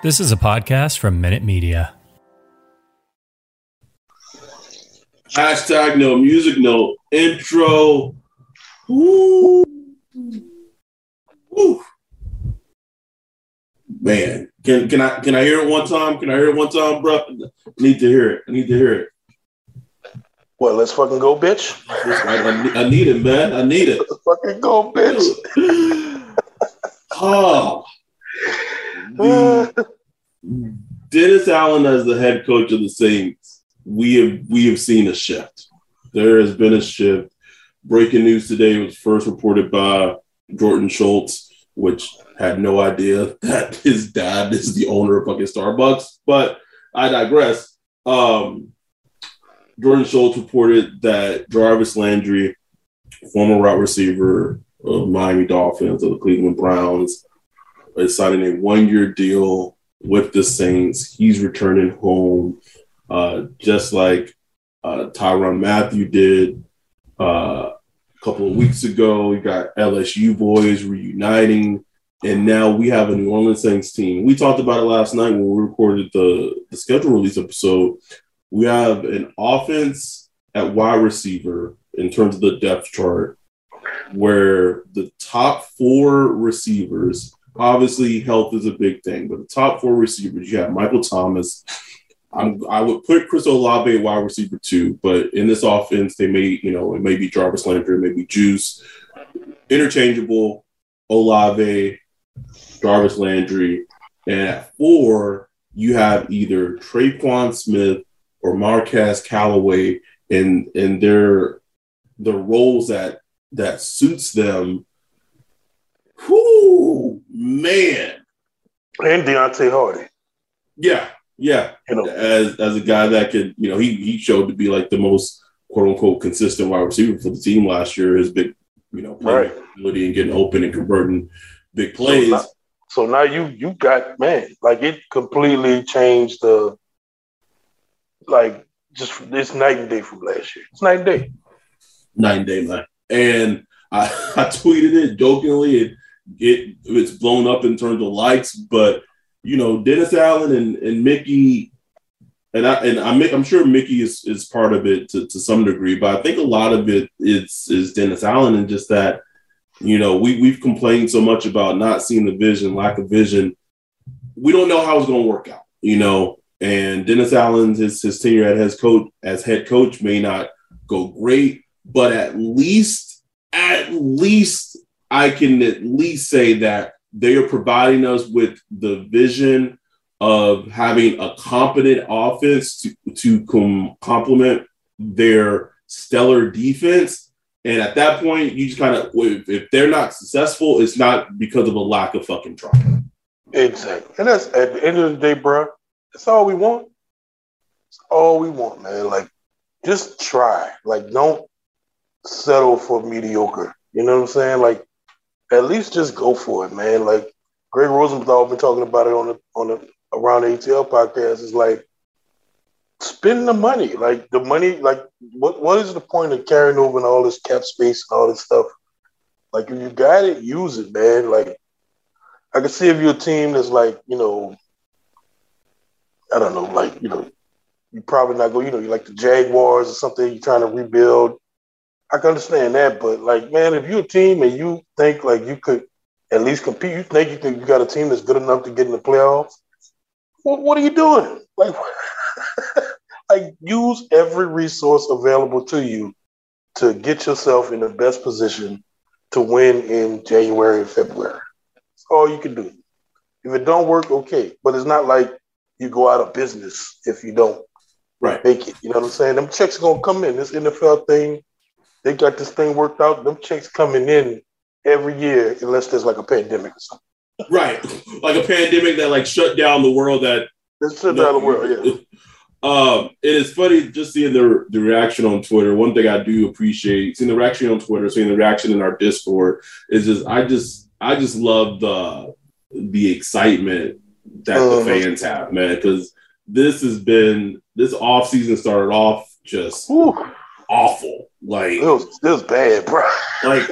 This is a podcast from Minute Media. Hashtag no music, no intro. Woo. Woo. Man, can can I can I hear it one time? Can I hear it one time, bro? I need to hear it. I need to hear it. What? Let's fucking go, bitch. I, I, I need it, man. I need it. Let's fucking go, bitch. Oh, Dennis Allen as the head coach of the Saints, we have we have seen a shift. There has been a shift. Breaking news today was first reported by Jordan Schultz, which had no idea that his dad is the owner of fucking Starbucks. But I digress. Um, Jordan Schultz reported that Jarvis Landry, former route receiver of Miami Dolphins of the Cleveland Browns, signing a one-year deal with the Saints. He's returning home, uh, just like uh, Tyrann Mathieu did uh, a couple of weeks ago. We got LSU boys reuniting, and now we have a New Orleans Saints team. We talked about it last night when we recorded the, the schedule release episode. We have an offense at wide receiver in terms of the depth chart, where the top four receivers Obviously, health is a big thing, but the top four receivers, you have Michael Thomas. I'm, I would put Chris Olave wide receiver two, but in this offense, they may, you know, it may be Jarvis Landry, it may be Juice, interchangeable, Olave, Jarvis Landry. And at four, you have either Tre'Quan Smith or Marquez Callaway, and and their the roles that that suits them man. And Deonte Harty. Yeah, yeah. You know, as as a guy that could, you know, he he showed to be like the most quote unquote consistent wide receiver for the team last year. His big, you know, right. ability and getting open and converting big plays. So now, so now you you got man, like it completely changed the like just this night and day from last year. It's night and day. Night and day, man. And I, I tweeted it jokingly and it it's blown up in terms of likes, but you know, Dennis Allen and, and Mickey, and I and I'm, I'm sure Mickey is, is part of it to, to some degree, but I think a lot of it is is Dennis Allen and just that, you know, we we've complained so much about not seeing the vision, lack of vision. We don't know how it's going to work out, you know. And Dennis Allen's his, his tenure at head coach as head coach may not go great, but at least at least I can at least say that they are providing us with the vision of having a competent offense to, to com- complement their stellar defense. And at that point, you just kind of, if, they're not successful, it's not because of a lack of fucking trying. Exactly. And that's at the end of the day, bro, that's all we want. It's all we want, man. Like, just try. Like, don't settle for mediocre. You know what I'm saying? Like, at least just go for it, man. Like Gregg Rosenthal been talking about it on the on the around the ATL podcast. Is like spend the money, like the money, like what what is the point of carrying over all this cap space and all this stuff? Like if you got it, use it, man. Like I can see if you're a team that's like you know, I don't know, like you know, you probably not go, you know, you like the Jaguars or something. You're trying to rebuild. I can understand that, but like, man, if you're a team and you think like you could at least compete, you think you think you got a team that's good enough to get in the playoffs. Well, what are you doing? Like, like use every resource available to you to get yourself in the best position to win in January and February. That's all you can do. If it don't work, okay, but it's not like you go out of business if you don't right. make it. You know what I'm saying? Them checks are gonna come in. This NFL thing, they got this thing worked out. Them checks coming in every year, unless there's like a pandemic or something. Right, like a pandemic that like shut down the world. That it shut down the world. Yeah. Um, it is funny just seeing the, the reaction on Twitter. One thing I do appreciate seeing the reaction on Twitter, seeing the reaction in our Discord is just I just I just love the the excitement that uh-huh. the fans have, man. Because this has been this off season started off just awful. Like it was, it was bad, bro. Like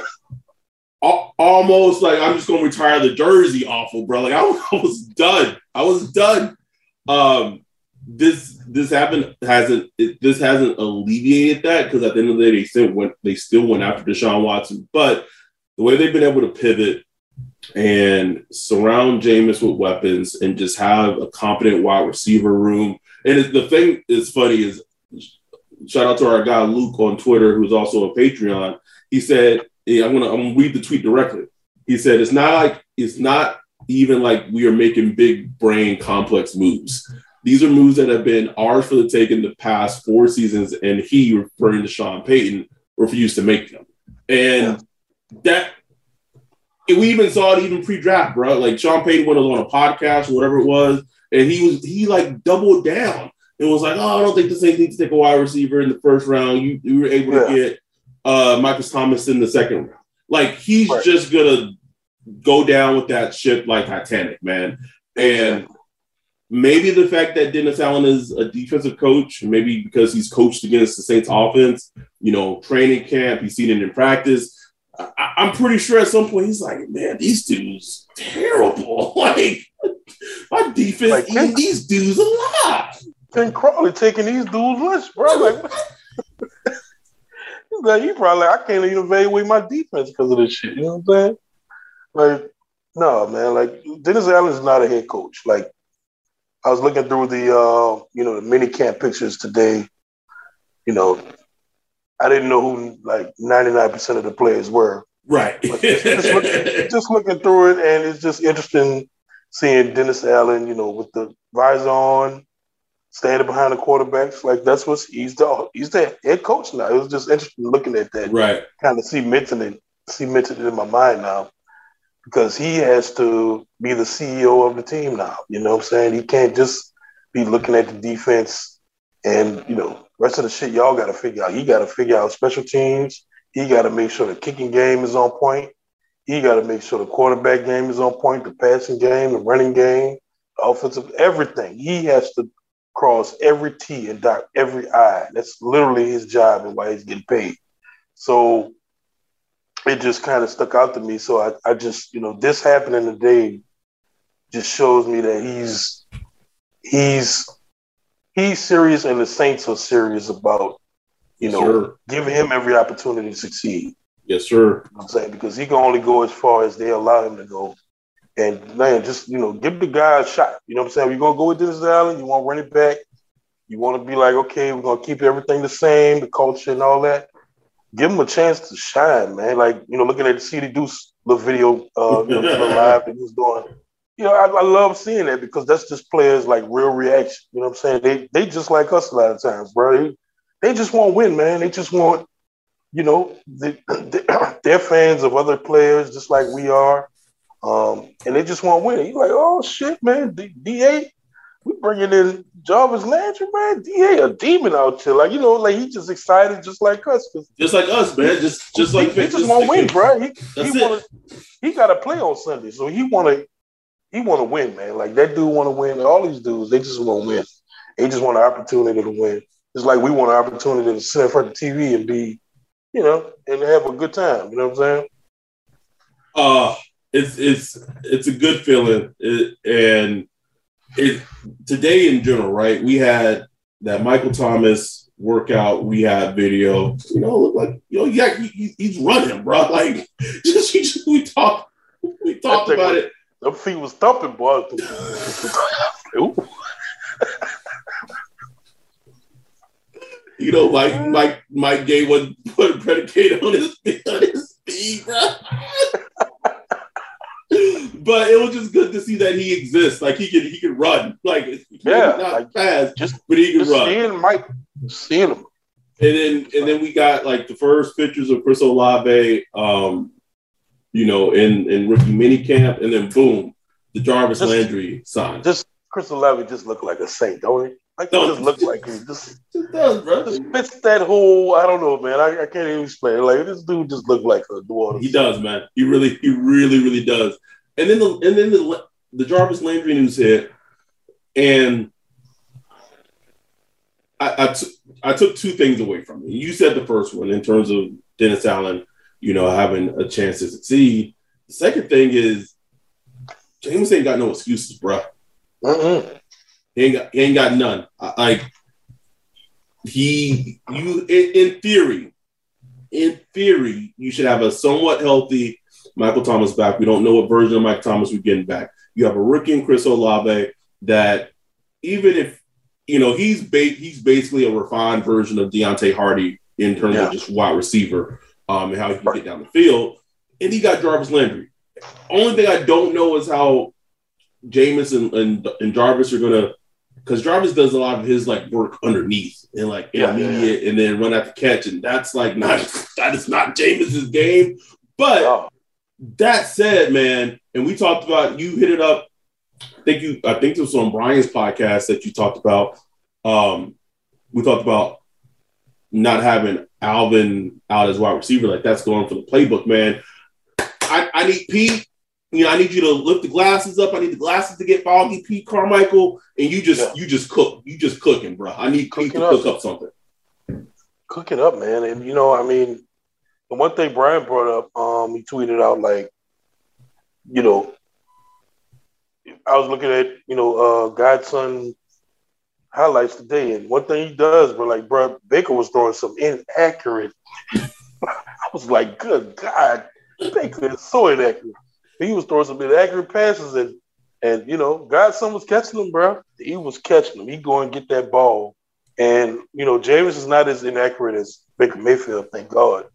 almost like I'm just gonna retire the jersey awful, bro. Like I was done. I was done. Um, this this happened hasn't it, this hasn't alleviated that because at the end of the day they still went they still went after Deshaun Watson, but the way they've been able to pivot and surround Jameis with weapons and just have a competent wide receiver room. And the thing is funny is shout out to our guy Luke on Twitter, who's also a Patreon. He said, yeah, I'm gonna I'm gonna read the tweet directly. He said it's not like it's not even like we are making big brain complex moves. These are moves that have been ours for the take in the past four seasons, and he, referring to Sean Payton, refused to make them. And that we even saw it even pre-draft, bro. Like Sean Payton went on a podcast or whatever it was, and he was he like doubled down and was like, "Oh, I don't think the Saints need to take a wide receiver in the first round. You, you were able yeah. to get uh, Michael Thomas in the second round. Like he's right. just gonna go down with that ship like Titanic, man. And maybe the fact that Dennis Allen is a defensive coach, maybe because he's coached against the Saints offense, you know, training camp, he's seen it in practice. I, am pretty sure at some point he's like, man, these dudes terrible. like my defense like, eating these dudes alive. Ken Crawley taking these dudes lunch, bro. Like, he's like, he probably like, I can't even evaluate my defense because of this shit. You know what I'm saying? Like, no, man. Like Dennis Allen is not a head coach. Like I was looking through the uh, you know the mini camp pictures today. You know, I didn't know who like ninety nine percent of the players were. Right. just, just, looking, just, looking, through it, and it's just interesting seeing Dennis Allen. You know, with the visor on, standing behind the quarterbacks. Like that's what he's the he's the head coach now. It was just interesting looking at that. Right. Kind of cementing it, cementing it in my mind now because he has to be the CEO of the team now. You know what I'm saying? He can't just be looking at the defense and, you know, rest of the shit y'all got to figure out. He got to figure out special teams. He got to make sure the kicking game is on point. He got to make sure the quarterback game is on point, the passing game, the running game, the offensive, everything. He has to cross every T and dot every I. That's literally his job and why he's getting paid. So it just kind of stuck out to me. So I, I just, you know, this happening today just shows me that he's he's he's serious and the Saints are serious about, you know, giving him every opportunity to succeed. Yes, sir. You know I'm saying because he can only go as far as they allow him to go. And man, just you know, give the guy a shot. You know what I'm saying? You're gonna go with Dennis Allen, you want to run it back, you want to be like, okay, we're gonna keep everything the same, the culture and all that give him a chance to shine, man. Like you know, looking at the CD Deuce little video, uh, you know, live that he was doing. You know, I, I, love seeing that because that's just players like real reaction. You know what I'm saying? They they just like us a lot of times, bro. They, they just want to win, man. They just want, you know, they, they're fans of other players just like we are, um, and they just want to win. You're like, oh shit, man, D- DA, we bringing in Jarvis Landry, man. DA a demon out here. Like, you know, like he just excited just like us. Just like us, man. Just just like he, he just want to win, bro. He he he gotta play on Sunday. So he wanna he want to win, man. Like that dude want to win. All these dudes, they just want to win. They just want an opportunity to win. It's like we want an opportunity to sit in front of the TV and be, you know, and have a good time. You know what I'm saying? Uh it's it's it's a good feeling, it, and it today in general, right? We had that Michael Thomas workout we had video. You know, look like you know, yeah, he, he's running, bro. Like just, just we talked we talked about was, it. The feet was thumping, boy. you know, like Mike Mike Gay would put a predicate on his on his speed, bro. but it was just good to see that he exists. Like he can he can run. Like yeah, not like, fast, just but he can just run. Seeing Mike, seeing him. And then and then we got like the first pictures of Chris Olave, um, you know, in in rookie mini camp, and then boom, the Jarvis Just- Landry sign. Just Chris Olave just looked like a saint, don't he? Like he just looked like he just It does, bro. just fits that whole. I don't know, man. I, I can't even explain. Like this dude just looked like a New Orleans. He does, man. He really, he really, really does. And then the and then the the Jarvis Landry news hit, and I I, t- I took two things away from it. You said the first one in terms of Dennis Allen, you know, having a chance to succeed. The second thing is James ain't got no excuses, bro. Mm-mm. He ain't got, he ain't got none. I- Like he, you, in, in theory, in theory, you should have a somewhat healthy Michael Thomas back. We don't know what version of Mike Thomas we're getting back. You have a rookie in Chris Olave that, even if you know he's ba- he's basically a refined version of Deonte Harty in terms Yeah. of just wide receiver um, and how he can get down the field. And he got Jarvis Landry. Only thing I don't know is how Jameis and, and, and Jarvis are gonna because Jarvis does a lot of his like work underneath and like Yeah, intermediate and then run after catch, and that's like not that is not Jameis's game. But that said, man, and we talked about you hit it up. I think you I think it was on Brian's podcast that you talked about. Um, we talked about not having Alvin out as wide receiver, like that's going for the playbook, man. I, I need Pete. You know, I need you to lift the glasses up. I need the glasses to get foggy, Pete Carmichael, and you just Yeah. you just cook. You just cooking, bro. I need Pete to up. cook up something. cook it up, man. And you know, I mean, the one thing Brian brought up, um, he tweeted out like, you know, I was looking at, you know, uh Godson highlights today, and one thing he does, but like, bro, Baker was throwing some inaccurate. I was like, good God, Baker is so inaccurate. He was throwing some inaccurate passes, and and you know, Godson was catching them, bro. He was catching them. He go and get that ball. And you know, James is not as inaccurate as Baker Mayfield, thank God.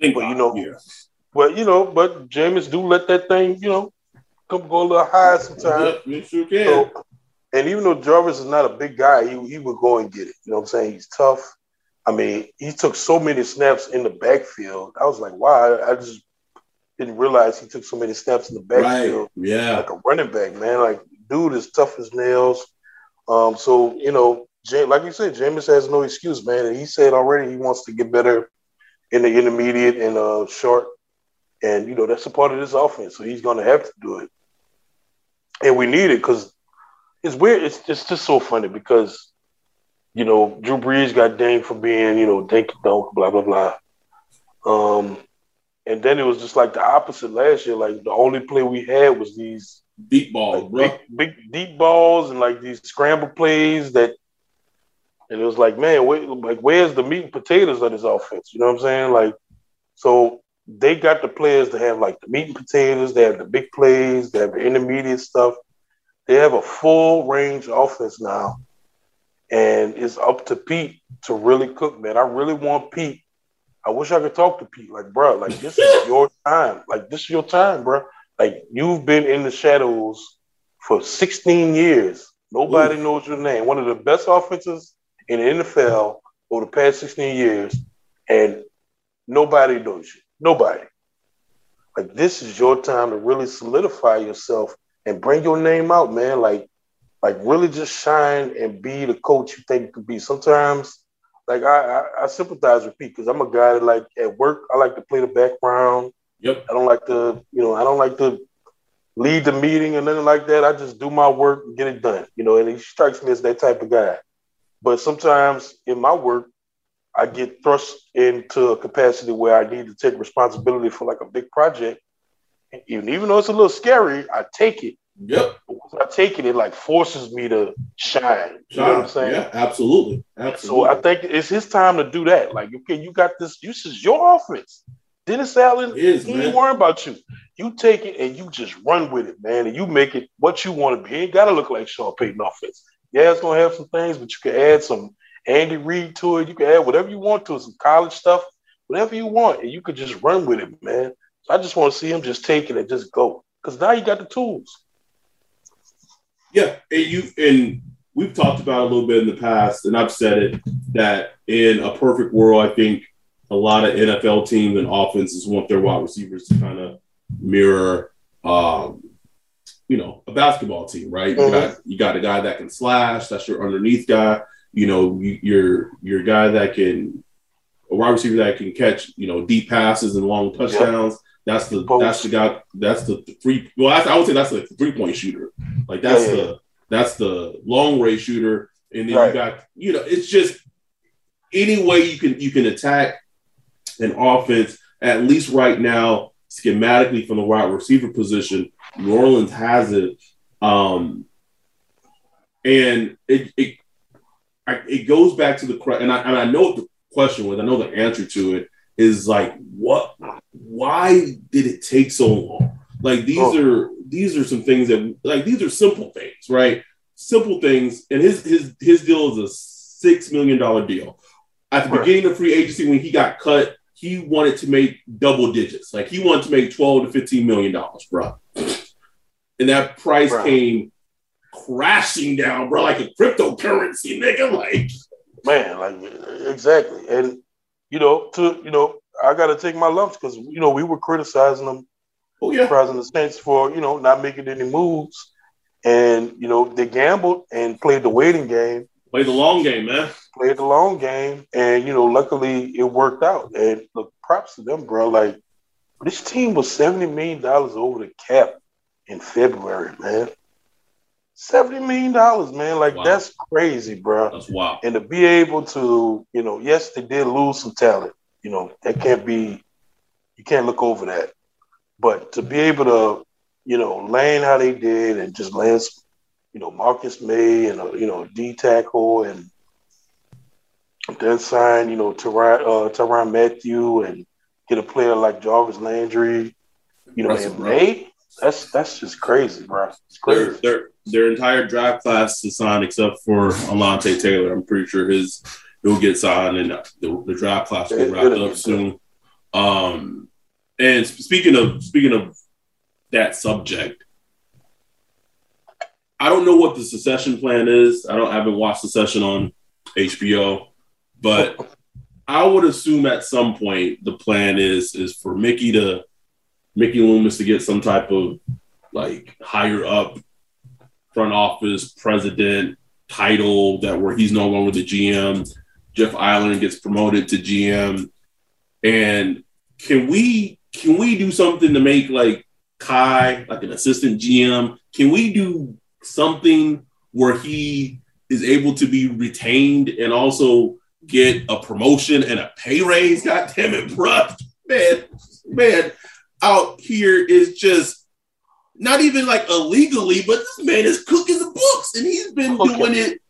Think Well, you know, yeah. But you know, but James do let that thing, you know, come go a little high sometimes. Sure can. So, and even though Jarvis is not a big guy, he he would go and get it. You know what I'm saying? He's tough. I mean, he took so many snaps in the backfield. I was like, wow, I, I just didn't realize he took so many snaps in the right. backfield Yeah. like a running back, man. Like dude is tough as nails. Um, so you know, like you said, Jameis has no excuse, man. And he said already he wants to get better in the intermediate and uh short. And you know, that's a part of this offense. So he's gonna have to do it. And we need it because it's weird. It's it's just so funny because you know, Drew Brees got dinged for being, you know, dink dunk, blah blah blah. Um and then it was just like the opposite last year. Like the only play we had was these Deep balls, like big, big deep balls and like these scramble plays that and it was like man where, like where's the meat and potatoes of this offense? You know what i'm saying? Like so they got the players to have like the meat and potatoes they have the big plays they have the intermediate stuff. They have a full range offense now. And it's up to pete to really cook man. I really want pete. I wish i could talk to pete. Like bro like this is your time. Like this is your time bro like you've been in the shadows for 16 years. Nobody knows your name. One of the best offenses in the NFL over the past 16 years, and nobody knows you. Nobody. Like this is your time to really solidify yourself and bring your name out, man. Like, like really just shine and be the coach you think you could be. Sometimes, like I, I, I sympathize with Pete because I'm a guy that like at work I like to play the background. Yep. I don't like to, you know, I don't like to lead the meeting or nothing like that. I just do my work and get it done. You know, and he strikes me as that type of guy. But sometimes in my work, I get thrust into a capacity where I need to take responsibility for like a big project. And even, even though it's a little scary, I take it. Yep. I take it, it like forces me to shine. You know what I'm saying? Yeah, absolutely. Absolutely. So I think it's his time to do that. Like, okay, you got this. This is your offense. Dennis Allen, is, he ain't worrying about you. You take it and you just run with it, man, and you make it what you want to be. It ain't gotta look like Sean Payton offense. Yeah, it's gonna have some things, but you can add some Andy Reid to it. You can add whatever you want to it, some college stuff, whatever you want, and you could just run with it, man. So I just want to see him just take it and just go. Because now you got the tools. Yeah, and you and we've talked about a little bit in the past, and I've said it that in a perfect world, I think a lot of NFL teams and offenses want their wide receivers to kind of mirror, um, you know, a basketball team, right? Mhm. You got you got a guy that can slash, that's your underneath guy. You know, you, you're your guy that can a wide receiver that can catch, you know, deep passes and long touchdowns. That's the Post. that's the guy. That's the three. Well, that's, I would say that's the three point shooter. Like that's Yeah, yeah, the that's the long range shooter, and then Right. you got you know it's just any way you can you can attack an offense. At least right now, schematically from the wide receiver position, New Orleans has it, um, and it it I, it goes back to the que- and I and I know what the question was. I know the answer to it is like what why did it take so long? Like these Oh. are these are some things that like these are simple things, right? Simple things. And his his his deal is a six million dollar deal. At the Right. beginning of free agency, when he got cut, he wanted to make double digits. Like he wanted to make twelve to fifteen million dollars, bro. And that price Bro. came crashing down, bro, like a cryptocurrency, nigga. Like. Man like exactly. And you know to you know i gotta take my lumps because you know we were criticizing them oh yeah, criticizing the saints for you know not making any moves. And you know they gambled and played the waiting game. Play the long game, man. played the long game. And you know luckily it worked out. And look props to them bro. Like this team was 70 million dollars over the cap in february man 70 million dollars man like Wow. that's crazy bro That's wild. and to be able to, you know, yes, they did lose some talent. You know, that can't be, you can't look over that. But to be able to, you know, land how they did and just land, you know, Marcus Maye and a, you know, D tackle and then sign, you know, Tyrann, uh, Tyrann Mathieu and get a player like Jarvis Landry, you know, Impressive, and. May. That's that's just crazy, bro. It's Their, crazy. their their entire draft class is signed except for Alontae Taylor. I'm pretty sure his he'll get signed and the, the draft class will Yeah, be wrapped it'll up soon. Um, and speaking of speaking of that subject, I don't know what the succession plan is. I don't I haven't watched Succession on HBO, but I would assume at some point the plan is is for Mickey to Mickey Loomis to get some type of like higher up front office president title that where he's no longer the GM. Jeff Ireland gets promoted to GM. And can we can we do something to make like Khai like an assistant GM? Can we do something where he is able to be retained and also get a promotion and a pay raise? God damn it, bruh. Man, man, out here is just not even like illegally, but this man is cooking the books and he's been doing it,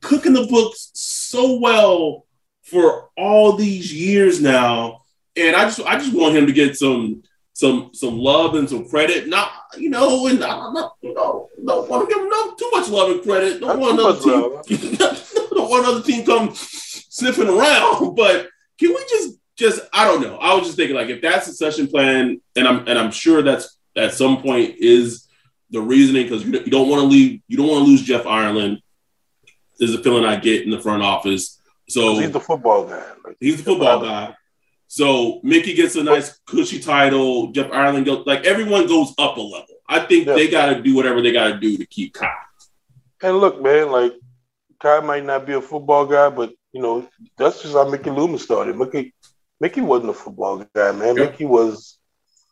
cooking the books so well for all these years now. And I just I just want him to get some some some love and some credit. Not you know, and not, not you know, don't want to give him no, too much love and credit. Don't want another team. don't want another team come sniffing around. But can we just just I don't know. I was just thinking like if that's a succession plan, and I'm and I'm sure that's at some point is the reasoning because you, you don't want to leave you don't want to lose Jeff Ireland. Is the feeling I get in the front office. So he's the football guy. Like, He's the football guy. So Mickey gets a nice cushy title. Jeff Ireland goes like everyone goes up a level. I think Yeah. they got to do whatever they got to do to keep Kyle. And look, man, like Khai might not be a football guy, but you know that's just how Mickey Loomis started. Mickey, Mickey wasn't a football guy, man. Mickey was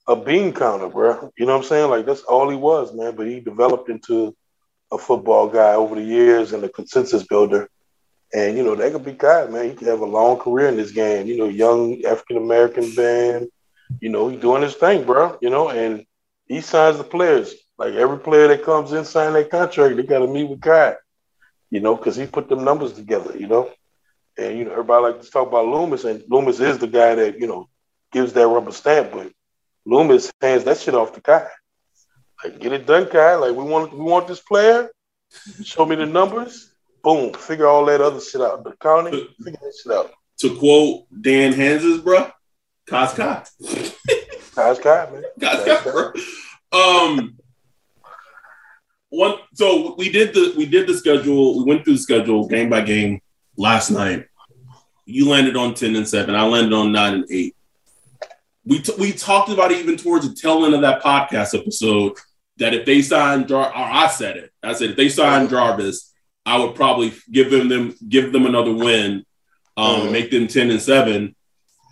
a bean counter, bro. You know what I'm saying? Like that's all he was, man. But he developed into a football guy over the years and a consensus builder. And you know, that could be God, man. He could have a long career in this game. You know, young African American band. You know, he's doing his thing, bro. You know, and he signs the players. Like every player that comes in, sign that contract, they got to meet with God. You know, because he put them numbers together. You know, and you know, everybody like to talk about Loomis, and Loomis is the guy that you know gives that rubber stamp, but Loomis hands that shit off to Khai. Like, get it done, Khai. Like, we want we want this player. Show me the numbers. Boom. Figure all that other shit out. The counting, figure that shit out. To quote Dan Hanzus, bro, Khai's Khai. Khai's Khai, man. Khai's Khai, bro. Um, one. So we did the we did the schedule. We went through the schedule game by game last night. You landed on ten and seven. I landed on nine and eight we t- we talked about it even towards the tail end of that podcast episode that if they signed Jar, or I said it, I said if they signed Jarvis, I would probably give them them give them another win, um, mm-hmm. make them ten and seven,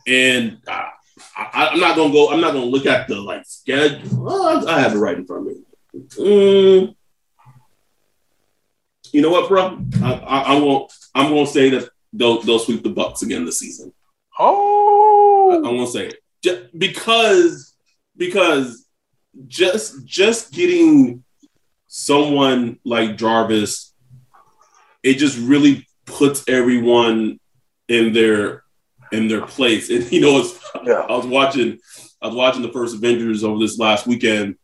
and uh, I, am not gonna go. I'm not gonna look at the like schedule. Oh, I have it right in front of me. Mm. You know what, bro? I, I, I won't. I'm gonna say that they'll they'll sweep the Bucs again this season. Oh, I, I won't say it because because just just getting someone like Jarvis, it just really puts everyone in their in their place. And you know, yeah. I was watching I was watching the first Avengers over this last weekend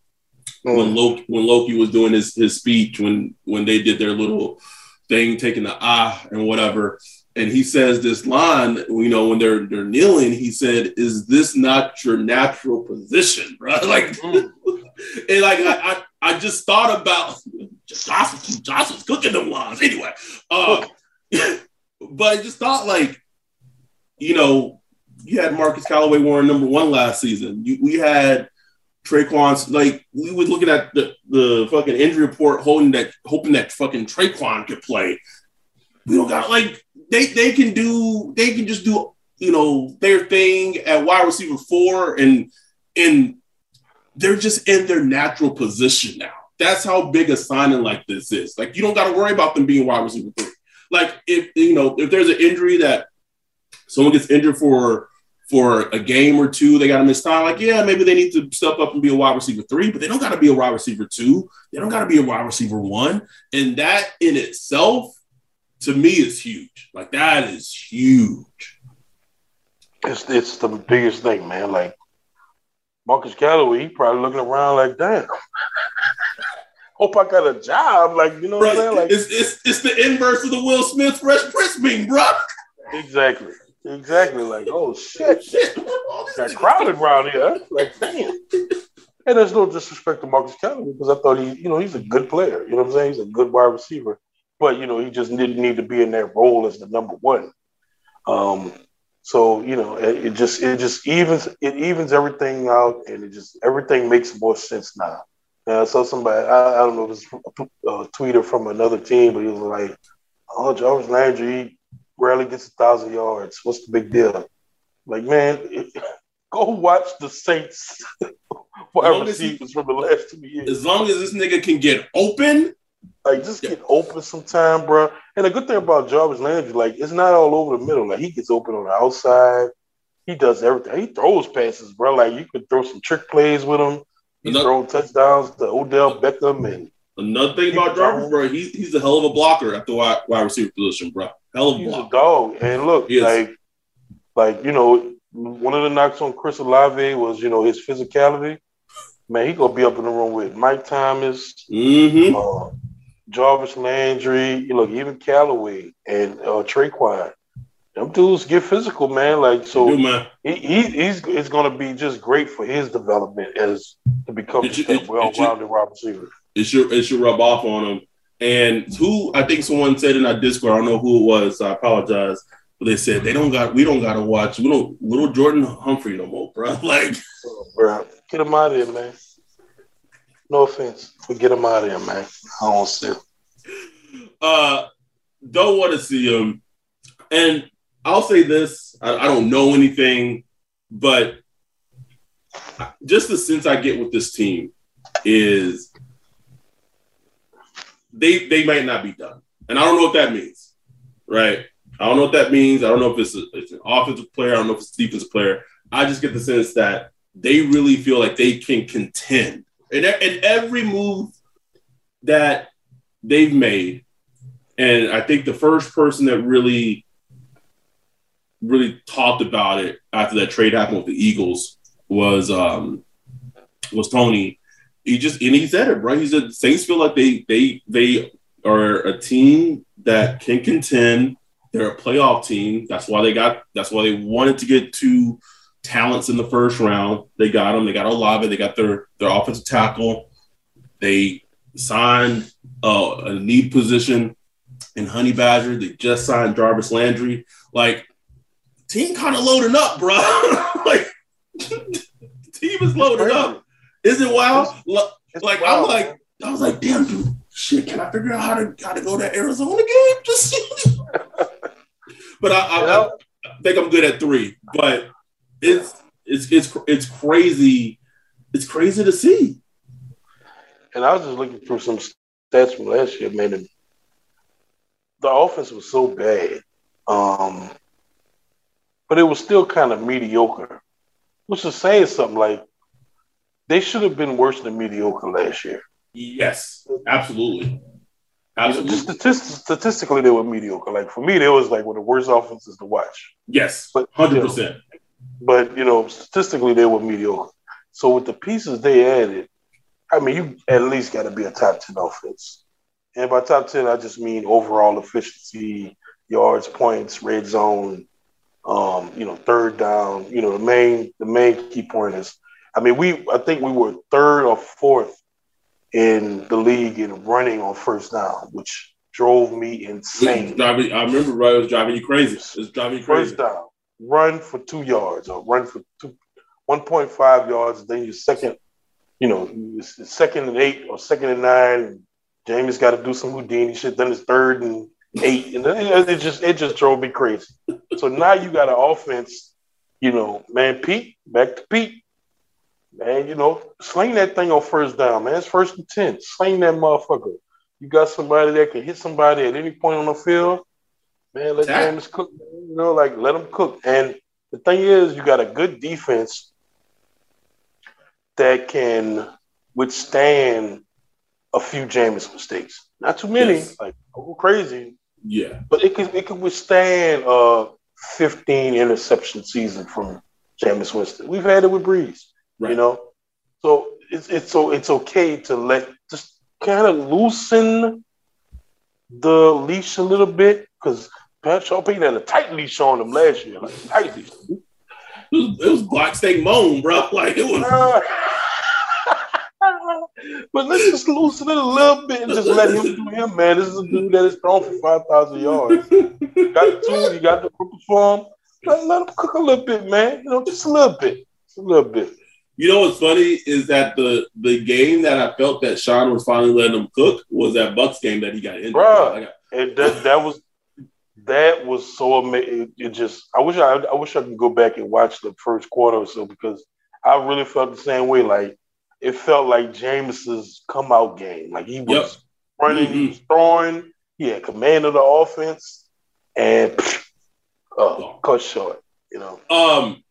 mm. when Loki when Loki was doing his his speech when when they did their little thing, taking the ah and whatever and he says this line, you know, when they're they're kneeling, he said, "Is this not your natural position, bro?" Like, mm. and like I, I, I just thought about Josh, Josh was cooking them lines anyway. Uh, but I just thought like, you know, you had Marcus Callaway Warren number one last season. You, we had Tre'Quan's like we were looking at the, the fucking injury report, holding that, hoping that fucking Tre'Quan could play. We don't got like they they can do they can just do you know their thing at wide receiver four and and they're just in their natural position now. That's how big a signing like this is. Like you don't got to worry about them being wide receiver three. Like if you know if there's an injury that someone gets injured for for a game or two, they got to miss time. Like yeah, maybe they need to step up and be a wide receiver three, but they don't got to be a wide receiver two. They don't got to be a wide receiver one. And that in itself to me is huge. Like that is huge. It's it's the biggest thing, man. Like Marcus Callaway, he probably looking around like, damn. Hope I got a job. Like, you know what I'm saying? Like it's, it's it's the inverse of the Will Smith Fresh Prince being, bro. Exactly. Exactly. Like, oh shit. shit. Got crowded around here. Like, damn. And there's no disrespect to Marcus Callaway because I thought he, you know, he's a good player. You know what I'm saying? He's a good wide receiver but you know he just didn't need to be in that role as the number one. Um, so you know it, it, just it just evens it evens everything out, and it just everything makes more sense now. Uh, so somebody I, I don't know if this a tweeter from another team, but he was like, "Oh, Jarvis Landry rarely gets a thousand yards. What's the big deal?" Like, man, it, go watch the Saints wide receivers from the last two years. As long as this nigga can get open, like just get open sometime, bro. And the good thing about Jarvis Landry, like it's not all over the middle. Like he gets open on the outside. He does everything. He throws passes, bro. Like you could throw some trick plays with him. He's throwing touchdowns to Odell Beckham and another thing about Jarvis, bro. He's he's a hell of a blocker at the wide, wide receiver position, bro. Hell of a he's blocker. a dog. And look, like like you know, one of the knocks on Chris Olave was you know his physicality. Man, he gonna be up in the room with Mike Thomas, mm-hmm. uh, Jarvis Landry, you look, even Callaway and uh, Tre'Quan. Them dudes get physical, man. Like so, do, man. He, he, he's it's going to be just great for his development as to become a well-rounded wide receiver. It should it should rub off on him. And who I think someone said in our Discord, I don't know who it was. I apologize, but they said they don't got we don't got to watch we don't little Jordan Humphrey no more, bro. Like, oh, bro, get him out of here, man. No offense, but get him out of here, man. I don't see him. Uh, don't want to see him. And I'll say this: I, I don't know anything, but just the sense I get with this team is they they might not be done, and I don't know what that means, right? I don't know what that means. I don't know if it's, a, it's an offensive player. I don't know if it's a defensive player. I just get the sense that they really feel like they can contend, and, and every move that they've made, and I think the first person that really really talked about it after that trade happened with the Eagles was um was Tony. He just and he said it, bro. He said Saints feel like they they they are a team that can contend. They're a playoff team. That's why they got. That's why they wanted to get two talents in the first round. They got them. They got Olave. They got their their offensive tackle. They signed uh, a need position in Honey Badger. They just signed Jarvis Landry. Like team kind of loading up, bro. like team is loading up. Is it wild? It's, like wild, I'm like, man. I was like, damn, dude, shit. Can I figure out how to how to go to Arizona game? Just, but I, I, I think I'm good at three. But it's it's it's it's crazy. It's crazy to see. And I was just looking through some stats from last year, man. The offense was so bad. Um, but it was still kind of mediocre, which is saying something like they should have been worse than mediocre last year. Yes, absolutely. Absolutely. Statist- statistically, they were mediocre. Like for me, they was like one of the worst offenses to watch. Yes, but hundred percent. But you know, statistically, they were mediocre. So with the pieces they added, I mean, you at least got to be a top ten offense. And by top ten, I just mean overall efficiency, yards, points, red zone, um, you know, third down. You know, the main the main key point is, I mean, we I think we were third or fourth in the league in running on first down, which drove me insane. Driving, I remember right, it was driving you crazy. It's driving you crazy. First down, run for two yards or run for two, 1.5 yards. Then your second, you know, second and eight or second and nine. James got to do some Houdini shit. Then it's third and eight, and it just it just drove me crazy. So now you got an offense, you know, man, Pete, back to Pete. Man, you know, sling that thing on first down, man. It's first and 10. Sling that motherfucker. You got somebody that can hit somebody at any point on the field. Man, let James cook. You know, like let him cook. And the thing is, you got a good defense that can withstand a few James mistakes. Not too many, yes. like go crazy, yeah, but it could it could withstand a 15 interception season from Jameis Winston. We've had it with Brees. right. you know. So it's it's so it's okay to let just kind of loosen the leash a little bit because Pat Shaw had a tight leash on him last year, like tight leash. It was, it was Black Snake Moan, bro. Like it was. But let's just loosen it a little bit and just let him do him, man. This is a dude that is thrown for 5,000 yards. You got the tool, you got the perform. Let, let him cook a little bit, man. You know, just a little bit. Just a little bit. You know what's funny is that the the game that I felt that Sean was finally letting him cook was that Bucs game that he got in. Bro, and that, that was that was so amazing. It, it just I wish I I wish I could go back and watch the first quarter or so because I really felt the same way. Like it felt like James's come out game. Like he was yep. running, mm-hmm. he was throwing, he had command of the offense, and uh, cut short. You know. Um,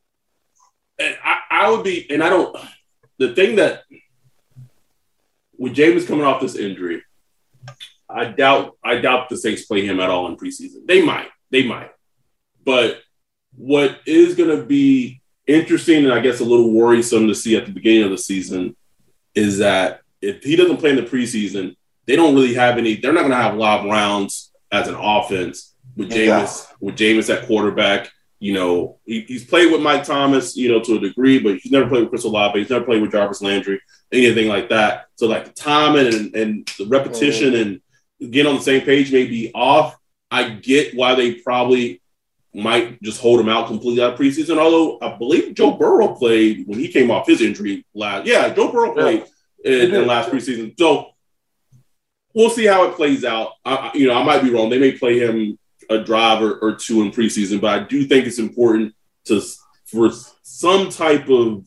and I, I would be, and I don't. The thing that with James coming off this injury, I doubt I doubt the Saints play him at all in preseason. They might, they might, but what is going to be interesting and I guess a little worrisome to see at the beginning of the season is that if he doesn't play in the preseason, they don't really have any. They're not going to have a lot of rounds as an offense with Jameis yeah. with Jameis at quarterback. You know, he, he's played with Mike Thomas, you know, to a degree, but he's never played with Chris Olave. He's never played with Jarvis Landry, anything like that. So, like the timing and, and the repetition mm-hmm. and getting on the same page may be off. I get why they probably might just hold him out completely out of preseason. Although I believe Joe Burrow played when he came off his injury last. Yeah, Joe Burrow played yeah. in, in, last preseason. So we'll see how it plays out. I, you know, I might be wrong. They may play him a drive or, or two in preseason, but I do think it's important to for some type of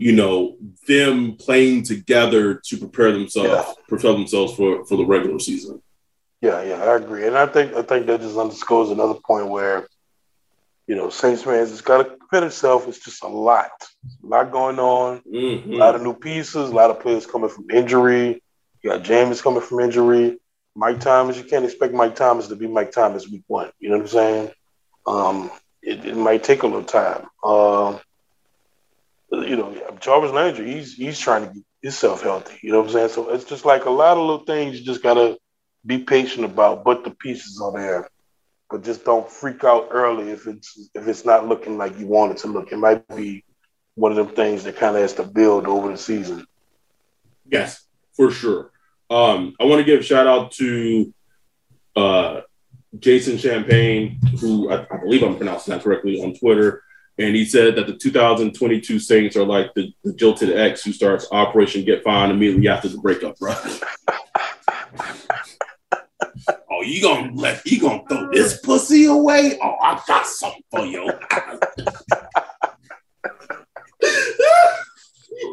you know, them playing together to prepare themselves, yeah. prepare themselves for, for the regular season. Yeah, yeah, I agree. And I think I think that just underscores another point where, you know, Saints fans it's gotta prepare itself. It's just a lot. A lot going on, mm-hmm. a lot of new pieces, a lot of players coming from injury. You got James coming from injury. Mike Thomas, you can't expect Mike Thomas to be Mike Thomas week one. You know what I'm saying? Um, it, it might take a little time. Uh, you know, Jarvis Landry, he's he's trying to get himself healthy. You know what I'm saying? So it's just like a lot of little things you just gotta be patient about, but the pieces are there. But just don't freak out early if it's if it's not looking like you want it to look. It might be one of them things that kind of has to build over the season. Yes, for sure. Um, I want to give a shout out to uh, Jason Champagne, who I, I, believe I'm pronouncing that correctly on Twitter. And he said that the 2022 Saints are like the, the jilted ex who starts Operation Get Fine immediately after the breakup, bro. oh, you gonna let you gonna throw this pussy away? Oh, I got something for you.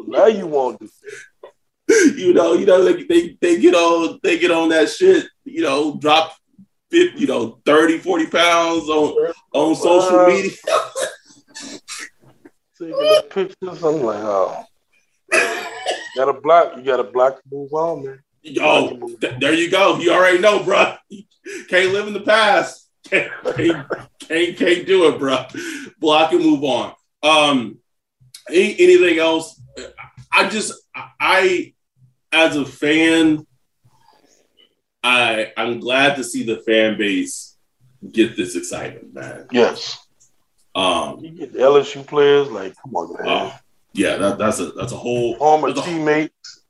now you want to you know, you know, they, they they get on they get on that shit, you know, drop 50, you know, 30, 40 pounds on on social media. Taking pictures, I'm like, oh. gotta block, you gotta block to move on, man. Yo, th- there you go. You already know, bro. Can't live in the past. Can't, can't, can't, can't do it, bro. Block and move on. Um, any, anything else? I just, I, as a fan, I I'm glad to see the fan base get this excitement, man. Yes. Um, you get the LSU players, like, come on, man. Uh, yeah, that, that's a that's a whole former teammates.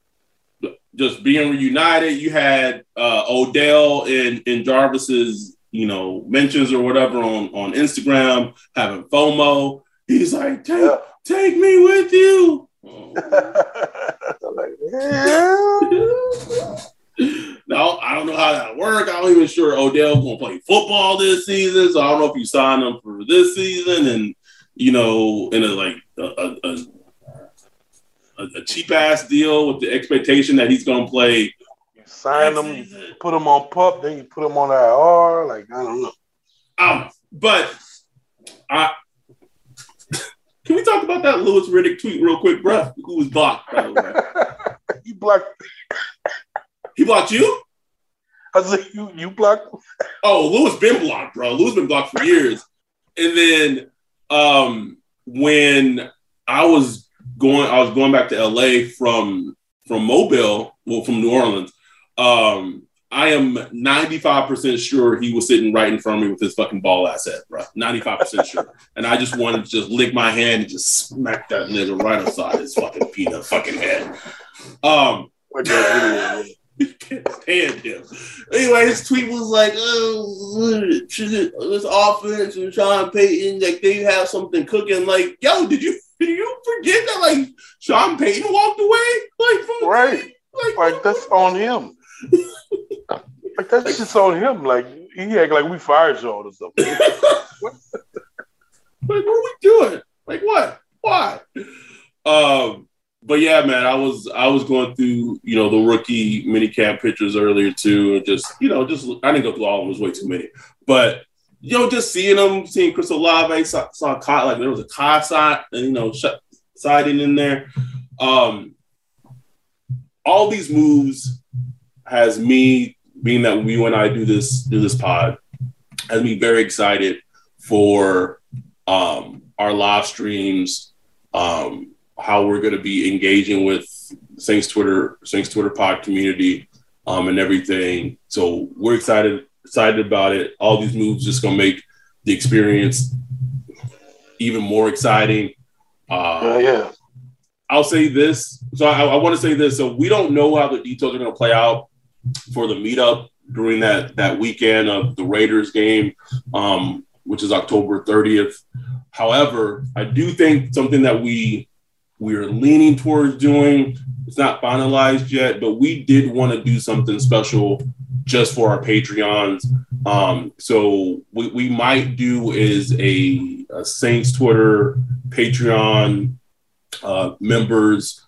Just being reunited. You had uh, Odell in in Jarvis's you know mentions or whatever on on Instagram having FOMO. He's like, take yeah. take me with you. Oh. like, yeah. Now I don't know how that work. I'm even sure Odell gonna play football this season, so I don't know if you sign him for this season and you know in a like a, a, a, a cheap ass deal with the expectation that he's gonna play. You sign him, put him on pup, then you put him on IR. Like I don't know. Um, but I can we talk about that Louis Riddick tweet real quick, bro? Who was blocked? By the way, you blocked. Blocked you? I said, you, you blocked? oh, Louis been blocked, bro. Louis been blocked for years. And then um, when I was going, I was going back to LA from from Mobile, well, from New Orleans. Um, I am 95% sure he was sitting right in front of me with his fucking ball ass head, bro. 95% sure. And I just wanted to just lick my hand and just smack that nigga right upside his fucking peanut fucking head. Um, can't stand him. Anyway, his tweet was like, oh, this offense and Sean Payton, like they have something cooking. Like, yo, did you did you forget that like Sean Payton walked away? Like from right. Like, like that's on him. like that's just on him. Like he act like we fired Sean or something. like what are we doing? Like what? Why? Um but yeah, man, I was I was going through you know the rookie mini camp pictures earlier too, and just you know just I didn't go through all of them, it was way too many, but you know just seeing them, seeing Chris Olave, saw, saw like there was a Khai side, and you know siding in there. Um, all these moves has me being that we and I do this do this pod has me very excited for um, our live streams. Um, how we're going to be engaging with Saints Twitter, Saints Twitter pod community, um, and everything. So we're excited excited about it. All these moves just going to make the experience even more exciting. Uh, uh, yeah. I'll say this. So I, I want to say this. So we don't know how the details are going to play out for the meetup during that that weekend of the Raiders game, um, which is October 30th. However, I do think something that we we're leaning towards doing. It's not finalized yet, but we did want to do something special just for our Patreons. Um, so what we might do is a, a Saints Twitter Patreon uh, members,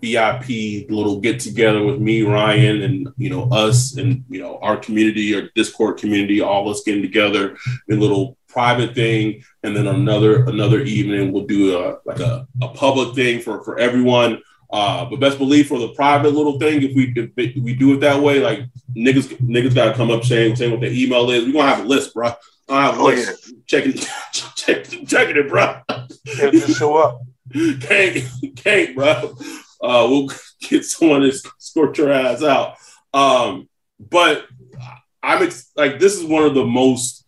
VIP little get together with me, Ryan, and you know us, and you know our community, our Discord community, all of us getting together in little private thing, and then another another evening we'll do a like a, a public thing for for everyone. Uh, but best believe for the private little thing, if we if we do it that way, like niggas niggas gotta come up saying saying what their email is. We gonna have a list, bro. I have a oh, list. Yeah. Checking check, checking it, bro. Yeah, just show up. can't can't, bro. Uh, we'll get someone to scorch your ass out. Um, but I'm ex- like this is one of the most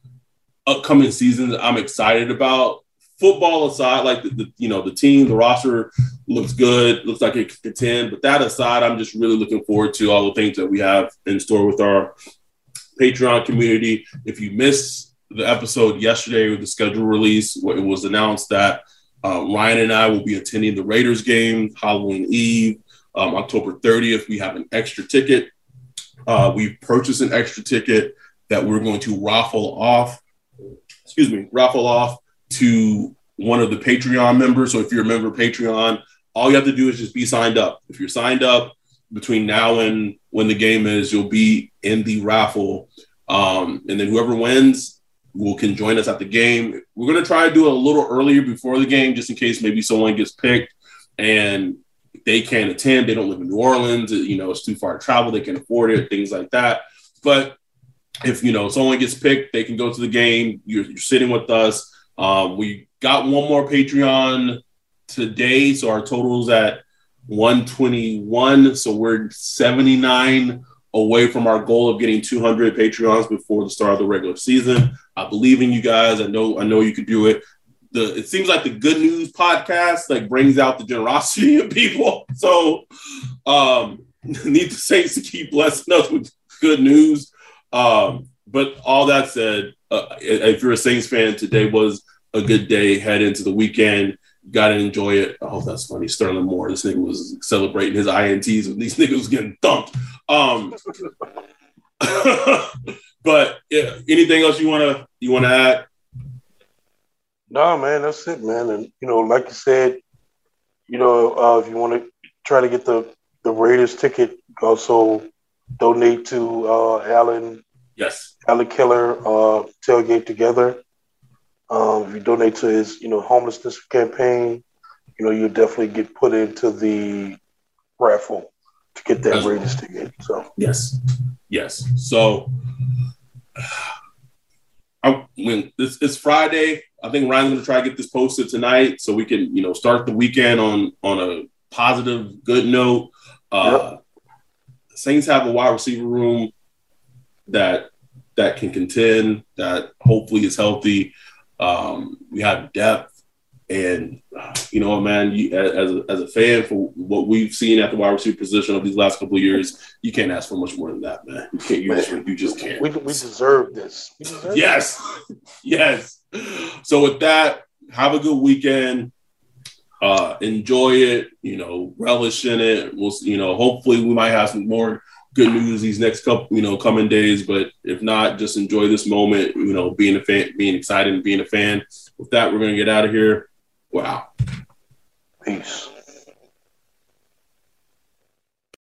upcoming seasons I'm excited about. Football aside, like the, the, you know the team, the roster looks good, looks like it can contend. But that aside, I'm just really looking forward to all the things that we have in store with our Patreon community. If you missed the episode yesterday with the schedule release, it was announced that uh, Ryan and I will be attending the Raiders game Halloween Eve, um, October 30th. We have an extra ticket. Uh, we've purchased an extra ticket that we're going to raffle off. Excuse me, raffle off to one of the Patreon members. So if you're a member of Patreon, all you have to do is just be signed up. If you're signed up between now and when the game is, you'll be in the raffle. Um, and then whoever wins, will can join us at the game. We're going to try to do it a little earlier before the game, just in case maybe someone gets picked and they can't attend. They don't live in New Orleans. You know, it's too far to travel. They can afford it, things like that. But if you know someone gets picked, they can go to the game. You're, you're sitting with us. Um, we got one more Patreon today, so our total's at 121. So we're 79 away from our goal of getting 200 Patreons before the start of the regular season. I believe in you guys. I know I know you could do it. The it seems like the good news podcast like brings out the generosity of people. So um need the Saints to keep blessing us with good news. Um, but all that said, uh, if you're a Saints fan, today was a good day. Head into the weekend. Got to enjoy it. Oh, that's funny. Sterling Moore. This nigga was celebrating his INTs when these niggas was getting thumped. Um, but yeah, anything else you wanna you wanna add? No, man, that's it, man. And you know, like you said, you know, uh, if you want to try to get the the Raiders ticket, also donate to uh, Alan. Yes. Alan Keller uh, tailgate together. Um, if you donate to his, you know, homelessness campaign, you know, you definitely get put into the raffle to get that Raiders ticket. So yes, yes. So I when this it's Friday. I think Ryan's gonna try to get this posted tonight so we can you know start the weekend on on a positive, good note. Uh, yep. Saints have a wide receiver room that that can contend, that hopefully is healthy. Um, we have depth. And you know, man, you, as a, as a fan for what we've seen at the wide receiver position of these last couple of years, you can't ask for much more than that, man. You can't. You, man, just, you just can't. We, we deserve this. We deserve yes, yes. So with that, have a good weekend. Uh, enjoy it. You know, relish in it. We'll, you know, hopefully we might have some more good news these next couple, you know, coming days. But if not, just enjoy this moment. You know, being a fan, being excited, and being a fan. With that, we're gonna get out of here. Wow. Peace.